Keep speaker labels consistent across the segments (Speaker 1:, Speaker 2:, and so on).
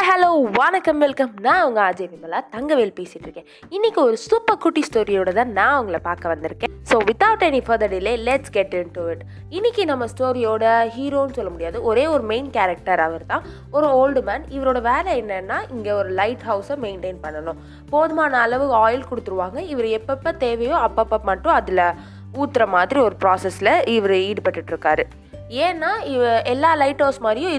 Speaker 1: Hi hello வணக்கம் welcome. நான் உங்கள் அஜய் விமலா தங்கவேல் பேசிகிட்டு இருக்கேன். இன்றைக்கி ஒரு சூப்பர் குட்டி ஸ்டோரியோட தான் நான் உங்களை பார்க்க வந்திருக்கேன். So without any further delay let's get into it இன்றைக்கி நம்ம ஸ்டோரியோட ஹீரோன்னு சொல்ல முடியாது. ஒரே ஒரு மெயின் கேரக்டர் அவர் தான் ஒரு ஓல்டு மேன் இவரோட வேலை என்னென்னா இங்கே ஒரு லைட் ஹவுஸை மெயின்டைன் பண்ணணும். போதுமான அளவு ஆயில் கொடுத்துருவாங்க. இவர் எப்பப்போ தேவையோ அப்பப்போ மட்டும் அதில் ஊற்றுற மாதிரி ஒரு ப்ராசஸில் இவர் ஈடுபட்டுருக்காரு ஏன்னா இவ எல்லா லைட் ஹவுஸ் மாதிரியும்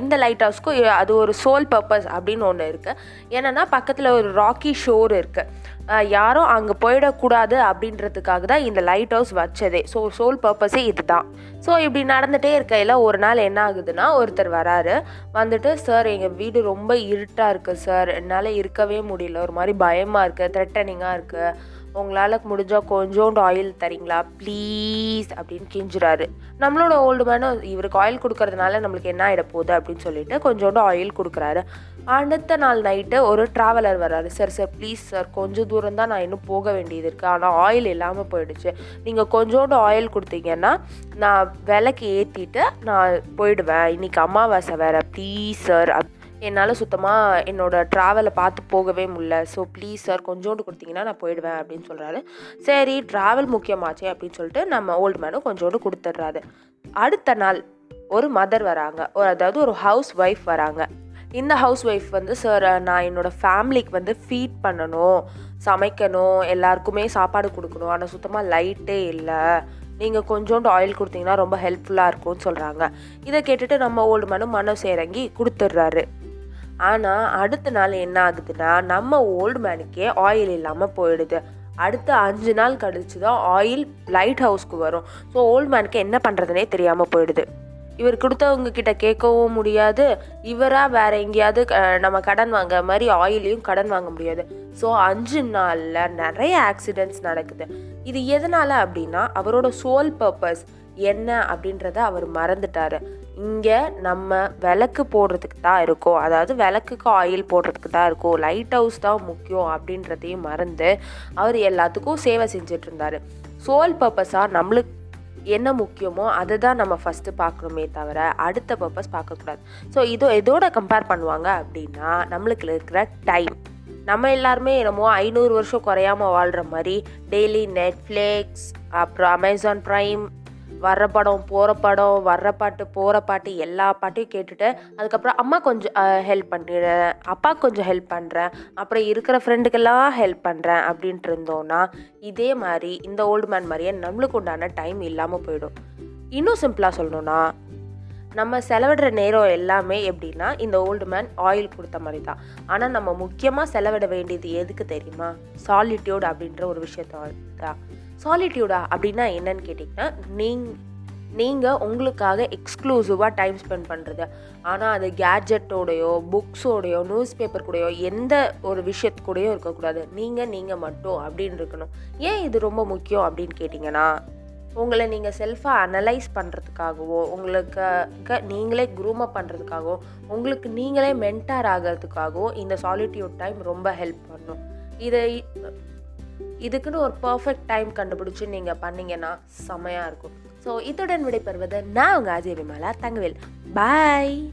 Speaker 1: இந்த லைட் ஹவுஸ்க்கும் அது ஒரு சோல் பர்பஸ் அப்படின்னு ஒன்று இருக்குது என்னென்னா பக்கத்தில் ஒரு ராக்கி ஷோர் இருக்குது யாரும் அங்கே போயிடக்கூடாது அப்படின்றதுக்காக தான் இந்த லைட் ஹவுஸ் வச்சதே. ஸோ சோல் பர்பஸே இதுதான். ஸோ இப்படி நடந்துகிட்டே இருக்கையில் ஒரு நாள் என்ன ஆகுதுன்னா ஒருத்தர் வராரு. வந்துட்டு சார் எங்கள் வீடு ரொம்ப இருட்டாக இருக்குது சார் என்னால் இருக்கவே முடியல. ஒரு மாதிரி பயமாக இருக்குது த்ரெட்டனிங்காக இருக்குது உங்களால் முடிஞ்சால் கொஞ்சோண்டு ஆயில் தரீங்களா? ப்ளீஸ் அப்படின்னு கெஞ்சுறாரு. நம்மளோட ஓல்டு மேனும் இவருக்கு ஆயில் கொடுக்கறதுனால நம்மளுக்கு என்ன ஆகிட போகுது அப்படின்னு சொல்லிட்டு கொஞ்சோண்டு ஆயில் கொடுக்குறாரு. அடுத்த நாள் நைட்டு ஒரு ட்ராவலர் வர்றாரு. சார் சார் ப்ளீஸ் சார் கொஞ்சம் தூரம் தான் நான் இன்னும் போக வேண்டியது இருக்குது ஆனால் ஆயில் இல்லாமல் போயிடுச்சு. நீங்கள் கொஞ்சோண்டு ஆயில் கொடுத்தீங்கன்னா நான் விலைக்கு ஏற்றிட்டு நான் போயிடுவேன். இன்றைக்கி அமாவாசை வேறு. ப்ளீஸ் சார் அப் என்னால் சுத்தமாக என்னோடய ட்ராவலை பார்த்து போகவே முடியல. ஸோ ப்ளீஸ் சார் கொஞ்சோண்டு கொடுத்தீங்கன்னா நான் போயிடுவேன் அப்படின்னு சொல்கிறாரு சரி ட்ராவல் முக்கியமாச்சே அப்படின்னு சொல்லிட்டு நம்ம ஓல்டு மேனும் கொஞ்சோண்டு கொடுத்துட்றாரு. அடுத்த நாள் ஒரு மதர் வராங்க. ஒரு அதாவது ஒரு ஹவுஸ் ஒய்ஃப் வராங்க. இந்த ஹவுஸ் ஒய்ஃப் வந்து சார் நான் என்னோட ஃபேமிலிக்கு வந்து ஃபீட் பண்ணணும் சமைக்கணும் எல்லாருக்குமே சாப்பாடு கொடுக்கணும். ஆனால் சுத்தமாக லைட்டே இல்லை. நீங்கள் கொஞ்சோண்டு ஆயில் கொடுத்தீங்கன்னா ரொம்ப ஹெல்ப்ஃபுல்லாக இருக்கும்னு சொல்கிறாங்க இதை கேட்டுட்டு நம்ம ஓல்டு மேனும் மனசு இறங்கி கொடுத்துட்றாரு. ஆனால் அடுத்த நாள் என்ன ஆகுதுன்னா நம்ம ஓல்டு மேனுக்கே ஆயில் இல்லாமல் போயிடுது. அடுத்த அஞ்சு நாள் கழிச்சு தான் ஆயில் லைட் ஹவுஸ்க்கு வரும். ஸோ ஓல்டு மேனுக்கு என்ன பண்ணுறதுனே தெரியாமல் போயிடுது. இவர் கொடுத்தவங்க கிட்ட கேட்கவும் முடியாது. இவராக வேற எங்கேயாவது க- நம்ம கடன் வாங்க மாதிரி ஆயிலையும் கடன் வாங்க முடியாது. ஸோ அஞ்சு நாளில் நிறைய ஆக்சிடென்ட்ஸ் நடக்குது. இது எதனால் அப்படின்னா அவரோட சோல் பர்பஸ் என்ன அப்படின்றத அவர் மறந்துட்டார். இங்கே நம்ம விளக்கு போடுறதுக்கு தான் இருக்கோம். அதாவது விளக்குக்கு ஆயில் போடுறதுக்கு தான் இருக்கோம். லைட் ஹவுஸ் தான் முக்கியம் அப்படின்றதையும் மறந்து அவர் எல்லாத்துக்கும் சேவை செஞ்சுட்டு இருந்தார். சோல் பர்பஸாக நம்மளுக்கு என்ன முக்கியமோ அதை தான் நம்ம ஃபஸ்ட்டு பார்க்கணுமே தவிர அடுத்த பர்பஸ் பார்க்கக்கூடாது. ஸோ இதோ எதோட கம்பேர் பண்ணுவாங்க அப்படின்னா நம்மளுக்கு இருக்கிற டைம் நம்ம எல்லாருமே என்னமோ ஐநூறு வருஷம் குறையாம வாழ்கிற மாதிரி டெய்லி நெட்ஃப்ளிக்ஸ் அப்புறம் அமேசான் ப்ரைம் வர்ற படம் போகிற படம் வர்ற பாட்டு போகிற பாட்டு எல்லா பாட்டையும் கேட்டுட்டு அதுக்கப்புறம் அம்மா கொஞ்சம் ஹெல்ப் பண்ணிடுறேன் அப்பா கொஞ்சம் ஹெல்ப் பண்ணுறேன் அப்புறம் இருக்கிற ஃப்ரெண்டுக்கெல்லாம் ஹெல்ப் பண்ணுறேன் அப்படின்ட்டு இருந்தோன்னா இதே மாதிரி இந்த ஓல்டு மேன் மாதிரியே நம்மளுக்கு உண்டான டைம் இல்லாமல் போயிடும். இன்னும் சிம்பிளாக சொல்லணும்னா நம்ம செலவிடுற நேரம் எல்லாமே எப்படின்னா இந்த ஓல்டு மேன் ஆயில் கொடுத்த மாதிரி தான். ஆனால் நம்ம முக்கியமாக செலவிட வேண்டியது எதுக்கு தெரியுமா? சாலிட்யூட் அப்படின்ற ஒரு விஷயத்தான் சாலிட்யூடா அப்படின்னா என்னன்னு கேட்டிங்கன்னா நீங் நீங்கள் உங்களுக்காக எக்ஸ்க்ளூசிவாக டைம் ஸ்பெண்ட் பண்ணுறது ஆனால் அது கேட்ஜெட்டோடையோ புக்ஸோடையோ நியூஸ் பேப்பர் கூடயோ எந்த ஒரு விஷயத்துக்கூடையோ இருக்கக்கூடாது. நீங்கள் நீங்கள் மட்டும் அப்படின்னு இருக்கணும். ஏன் இது ரொம்ப முக்கியம் அப்படின்னு கேட்டிங்கன்னா உங்களை நீங்கள் செல்ஃபாக அனலைஸ் பண்ணுறதுக்காகவோ உங்களுக்கு நீங்களே குரூமை பண்ணுறதுக்காகவோ உங்களுக்கு நீங்களே மென்டார் ஆகிறதுக்காகவோ இந்த சாலிட்யூட் டைம் ரொம்ப ஹெல்ப் பண்ணும். இதை இதுக்குன்னு ஒரு பர்ஃபெக்ட் டைம் கண்டுபிடிச்சி நீங்கள் பண்ணீங்கன்னா செமையாக இருக்கும். ஸோ இத்துடன் விடைபெறுவது நான் உங்கள் அஜய் விமலா தங்கவேல். பாய்